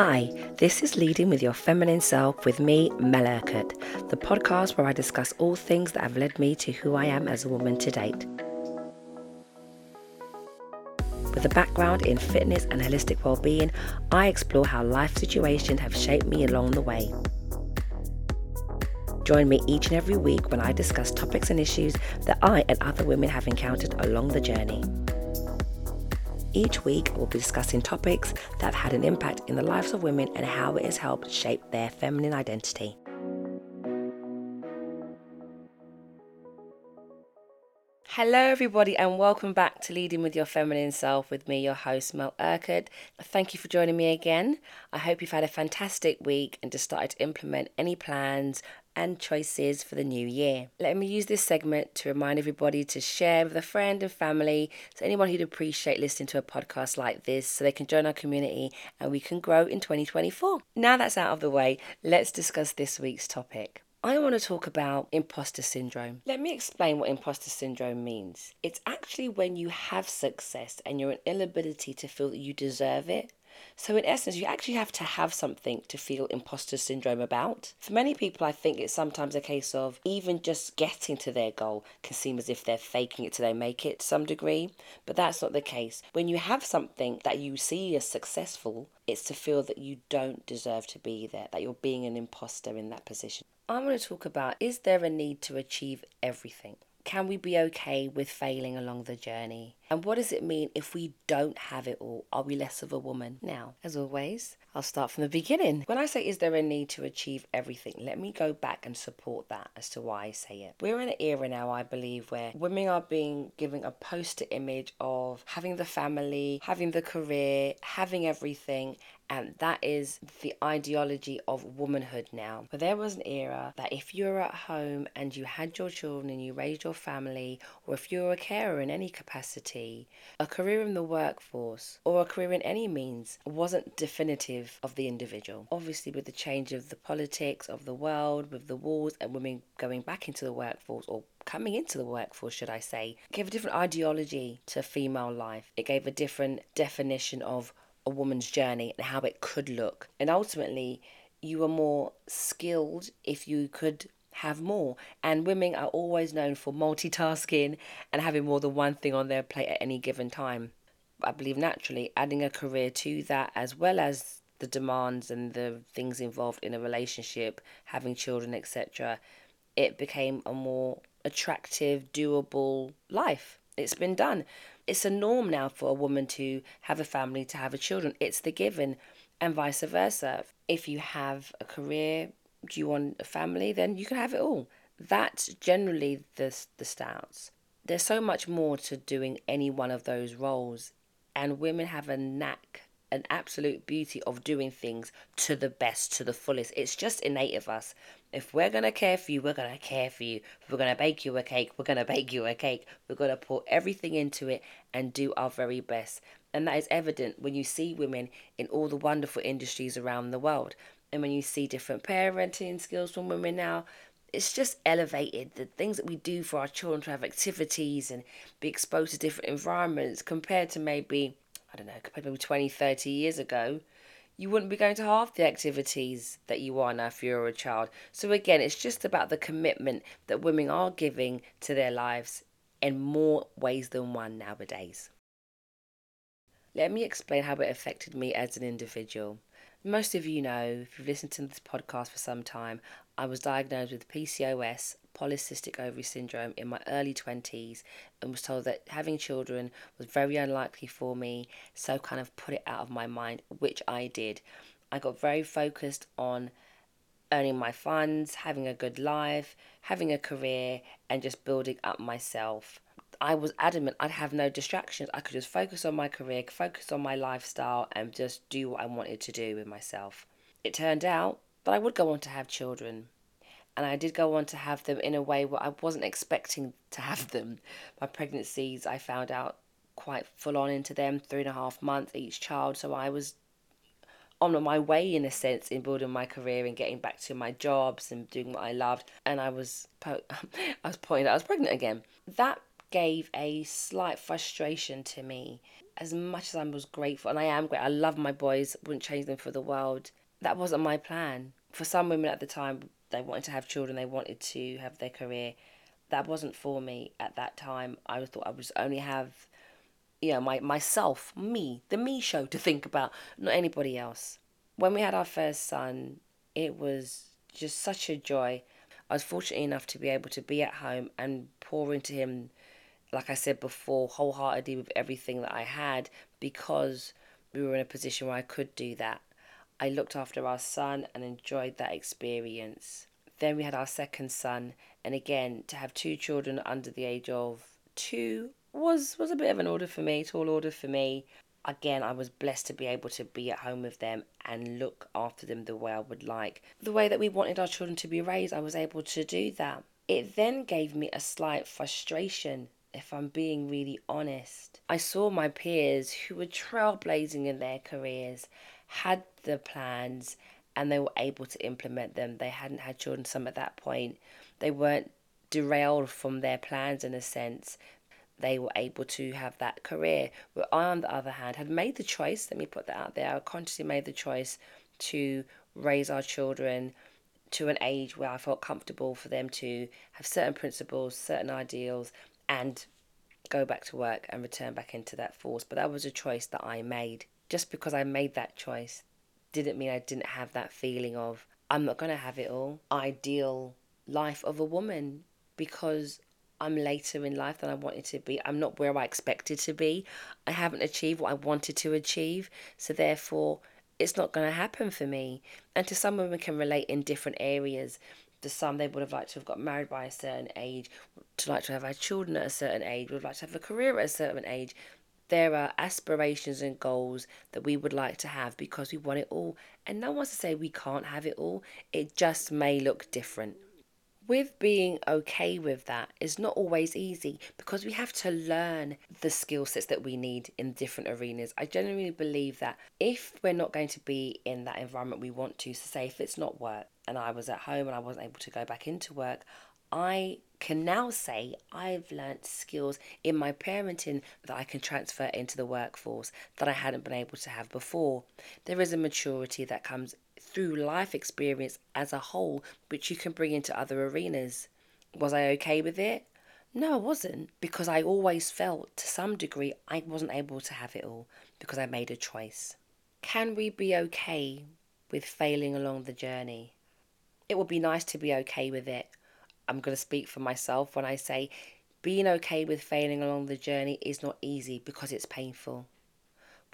Hi, this is Leading with Your Feminine Self with me, Mel Urquhart, the podcast where I discuss all things that have led me to who I am as a woman to date. With a background in fitness and holistic well-being, I explore how life situations have shaped me along the way. Join me each and every week when I discuss topics and issues that I and other women have encountered along the journey. Each week, we'll be discussing topics that have had an impact in the lives of women and how it has helped shape their feminine identity. Hello, everybody, and welcome back to Leading with Your Feminine Self with me, your host, Mel Urquhart. Thank you for joining me again. I hope you've had a fantastic week and just started to implement any plans and choices for the new year. Let me use this segment to remind everybody to share with a friend and family, so anyone who'd appreciate listening to a podcast like this, so they can join our community and we can grow in 2024. Now that's out of the way, let's discuss this week's topic. I want to talk about imposter syndrome. Let me explain what imposter syndrome means. It's actually when you have success and your inability to feel that you deserve it so, in essence, you actually have to have something to feel imposter syndrome about. For many people, I think it's sometimes a case of even just getting to their goal can seem as if they're faking it till they make it to some degree, but that's not the case. When you have something that you see as successful, it's to feel that you don't deserve to be there, that you're being an imposter in that position. I want to talk about is there a need to achieve everything? Can we be okay with failing along the journey? And what does it mean if we don't have it all? Are we less of a woman? Now, as always, I'll start from the beginning. When I say, is there a need to achieve everything? Let me go back and support that as to why I say it. We're in an era now, I believe, where women are being given a poster image of having the family, having the career, having everything, and that is the ideology of womanhood now. But there was an era that if you were at home and you had your children and you raised your family, or if you were a carer in any capacity, a career in the workforce or a career in any means wasn't definitive of the individual. Obviously, with the change of the politics of the world, with the wars and women going back into the workforce or coming into the workforce, should I say, gave a different ideology to female life. It gave a different definition of a woman's journey and how it could look. And ultimately, you were more skilled if you could have more. And women are always known for multitasking and having more than one thing on their plate at any given time. I believe naturally adding a career to that as well as the demands and the things involved in a relationship, having children, etc., it became a more attractive, doable life. It's been done it's a norm now for a woman to have a family, to have a children. It's the given, and vice versa. If you have a career, do you want a family, then you can have it all. That's generally the the stance. There's so much more to doing any one of those roles, and women have a knack an absolute beauty of doing things to the best, to the fullest. It's just innate of us. If we're going to care for you, we're going to care for you. If we're going to bake you a cake, we're going to bake you a cake. We're going to put everything into it and do our very best. And that is evident when you see women in all the wonderful industries around the world. And when you see different parenting skills from women now, it's just elevated the things that we do for our children to have activities and be exposed to different environments compared to maybe don't know, compared to maybe 20, 30 years ago, you wouldn't be going to half the activities that you are now if you're a child. So again, it's just about the commitment that women are giving to their lives in more ways than one nowadays. Let me explain how it affected me as an individual. Most of you know, if you've listened to this podcast for some time, I was diagnosed with PCOS, polycystic ovary syndrome, in my early 20s and was told that having children was very unlikely for me, so kind of put it out of my mind, which I did. I got very focused on earning my funds, having a good life, having a career, and just building up myself. I was adamant I'd have no distractions. I could just focus on my career, focus on my lifestyle, and just do what I wanted to do with myself. It turned out that I would go on to have children. And I did go on to have them in a way where I wasn't expecting to have them. My pregnancies, I found out quite full on into them, three and a half months each child. So I was on my way in a sense in building my career and getting back to my jobs and doing what I loved. And I was po- I was pointing out I was pregnant again. That gave a slight frustration to me. As much as I was grateful, and I am great, I love my boys, wouldn't change them for the world. That wasn't my plan. For some women at the time, they wanted to have children, they wanted to have their career. That wasn't for me at that time. I thought I would only have, you know, my myself, me, the me show to think about, not anybody else. When we had our first son, it was just such a joy. I was fortunate enough to be able to be at home and pour into him like I said before, wholeheartedly with everything that I had because we were in a position where I could do that. I looked after our son and enjoyed that experience. Then we had our second son, and again, to have two children under the age of two was was a bit of an order for me, tall order for me. Again, I was blessed to be able to be at home with them and look after them the way I would like. The way that we wanted our children to be raised, I was able to do that. It then gave me a slight frustration if I'm being really honest. I saw my peers who were trailblazing in their careers, had the plans, and they were able to implement them. They hadn't had children, some at that point. They weren't derailed from their plans in a sense. They were able to have that career. Where I, on the other hand, had made the choice, let me put that out there, I consciously made the choice to raise our children to an age where I felt comfortable for them to have certain principles, certain ideals, and go back to work and return back into that force. But that was a choice that I made. Just because I made that choice didn't mean I didn't have that feeling of, I'm not going to have it all. Ideal life of a woman because I'm later in life than I wanted to be. I'm not where I expected to be. I haven't achieved what I wanted to achieve. So therefore, it's not going to happen for me. And to some women can relate in different areas the some they would have liked to have got married by a certain age, to like to have had children at a certain age, would like to have a career at a certain age. There are aspirations and goals that we would like to have because we want it all. And no one's to say we can't have it all. It just may look different. With being okay with that is not always easy because we have to learn the skill sets that we need in different arenas. I genuinely believe that if we're not going to be in that environment we want to, so say if it's not work, and I was at home and I wasn't able to go back into work, I can now say I've learnt skills in my parenting that I can transfer into the workforce that I hadn't been able to have before. There is a maturity that comes through life experience as a whole, which you can bring into other arenas. Was I okay with it? No, I wasn't, because I always felt to some degree I wasn't able to have it all because I made a choice. Can we be okay with failing along the journey? It would be nice to be okay with it. I'm going to speak for myself when I say being okay with failing along the journey is not easy because it's painful.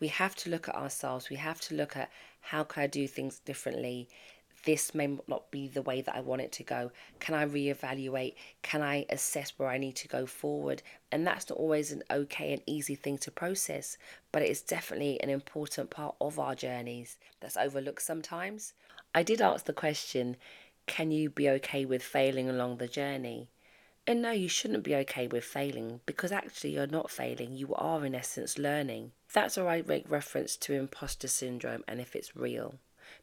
We have to look at ourselves. We have to look at how can I do things differently this may not be the way that I want it to go. Can I reevaluate? Can I assess where I need to go forward? And that's not always an okay and easy thing to process, but it is definitely an important part of our journeys that's overlooked sometimes. I did ask the question can you be okay with failing along the journey? And no, you shouldn't be okay with failing because actually you're not failing, you are in essence learning. That's where I make reference to imposter syndrome and if it's real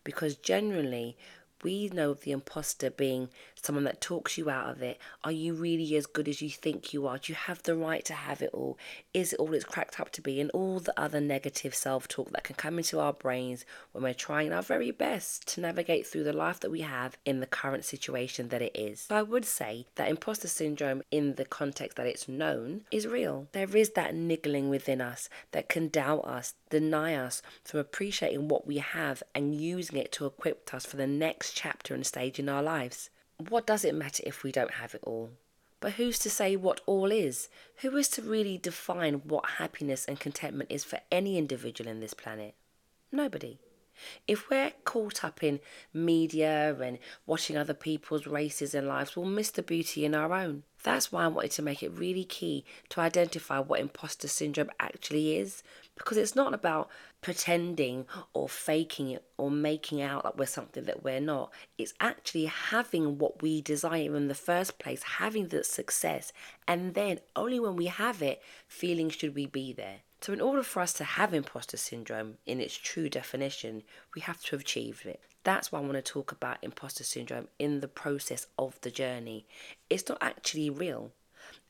because generally we know of the imposter being someone that talks you out of it. Are you really as good as you think you are? Do you have the right to have it all? Is it all it's cracked up to be? And all the other negative self talk that can come into our brains when we're trying our very best to navigate through the life that we have in the current situation that it is. So I would say that imposter syndrome, in the context that it's known, is real. There is that niggling within us that can doubt us, deny us from appreciating what we have and using it to equip us for the next chapter and stage in our lives. What does it matter if we don't have it all? But who's to say what all is? Who is to really define what happiness and contentment is for any individual in this planet? Nobody. If we're caught up in media and watching other people's races and lives, we'll miss the beauty in our own. That's why I wanted to make it really key to identify what imposter syndrome actually is, because it's not about pretending or faking it or making out like we're something that we're not. It's actually having what we desire in the first place, having the success, and then only when we have it, feeling should we be there. So, in order for us to have imposter syndrome in its true definition, we have to have achieved it. That's why I want to talk about imposter syndrome in the process of the journey. It's not actually real.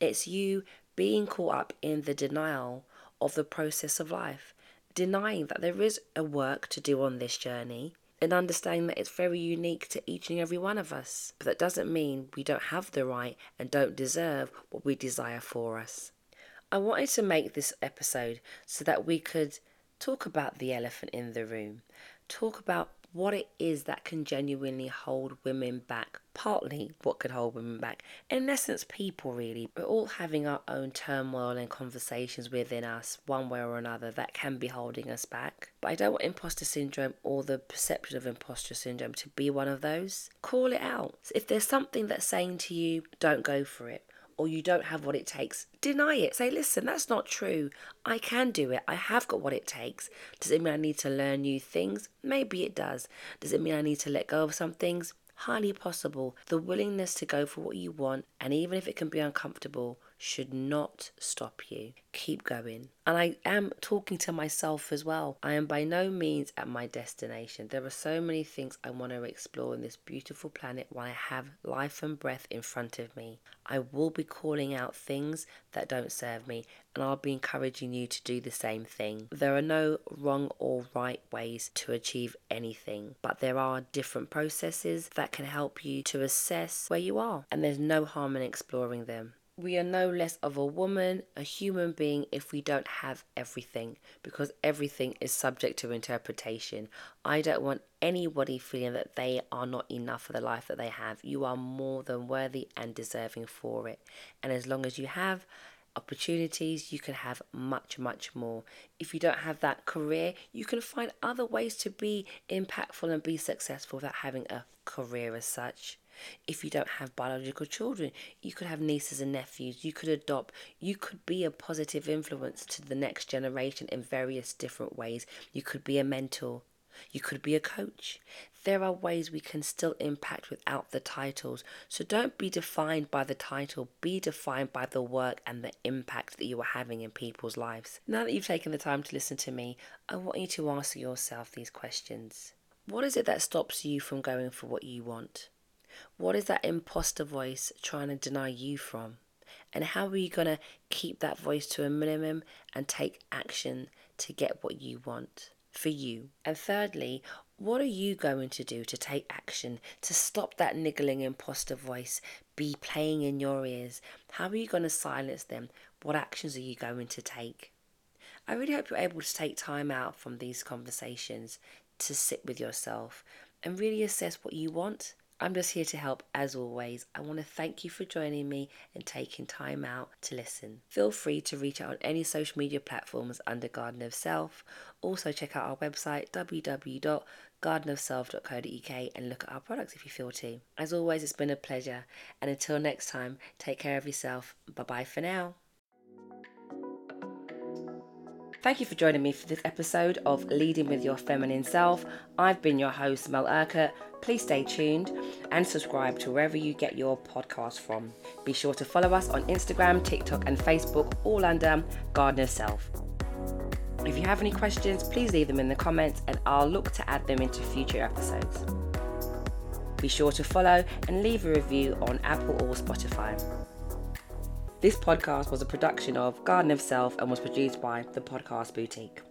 It's you being caught up in the denial of the process of life, denying that there is a work to do on this journey, and understanding that it's very unique to each and every one of us. But that doesn't mean we don't have the right and don't deserve what we desire for us. I wanted to make this episode so that we could talk about the elephant in the room, talk about what it is that can genuinely hold women back. Partly what could hold women back. In essence, people really. We're all having our own turmoil and conversations within us, one way or another, that can be holding us back. But I don't want imposter syndrome or the perception of imposter syndrome to be one of those. Call it out. If there's something that's saying to you, don't go for it or you don't have what it takes, deny it. Say, listen, that's not true. I can do it. I have got what it takes. Does it mean I need to learn new things? Maybe it does. Does it mean I need to let go of some things? Highly possible. The willingness to go for what you want, and even if it can be uncomfortable, should not stop you. Keep going. And I am talking to myself as well. I am by no means at my destination. There are so many things I want to explore in this beautiful planet while I have life and breath in front of me. I will be calling out things that don't serve me, and I'll be encouraging you to do the same thing. There are no wrong or right ways to achieve anything, but there are different processes that can help you to assess where you are, and there's no harm in exploring them we are no less of a woman, a human being, if we don't have everything, because everything is subject to interpretation. I don't want anybody feeling that they are not enough for the life that they have. You are more than worthy and deserving for it. And as long as you have opportunities, you can have much, much more. If you don't have that career, you can find other ways to be impactful and be successful without having a career as such. If you don't have biological children, you could have nieces and nephews, you could adopt, you could be a positive influence to the next generation in various different ways. You could be a mentor, you could be a coach. There are ways we can still impact without the titles. So don't be defined by the title, be defined by the work and the impact that you are having in people's lives. Now that you've taken the time to listen to me, I want you to ask yourself these questions. What is it that stops you from going for what you want? What is that imposter voice trying to deny you from? And how are you going to keep that voice to a minimum and take action to get what you want for you? And thirdly, what are you going to do to take action to stop that niggling imposter voice be playing in your ears? How are you going to silence them? What actions are you going to take? I really hope you're able to take time out from these conversations to sit with yourself and really assess what you want I'm just here to help as always. I want to thank you for joining me and taking time out to listen. Feel free to reach out on any social media platforms under Garden of Self. Also, check out our website www.gardenofself.co.uk and look at our products if you feel to. As always, it's been a pleasure. And until next time, take care of yourself. Bye bye for now. Thank you for joining me for this episode of Leading with Your Feminine Self. I've been your host, Mel Urquhart. Please stay tuned and subscribe to wherever you get your podcast from. Be sure to follow us on Instagram, TikTok, and Facebook, all under Garden of Self. If you have any questions, please leave them in the comments and I'll look to add them into future episodes. Be sure to follow and leave a review on Apple or Spotify. This podcast was a production of Garden of Self and was produced by The Podcast Boutique.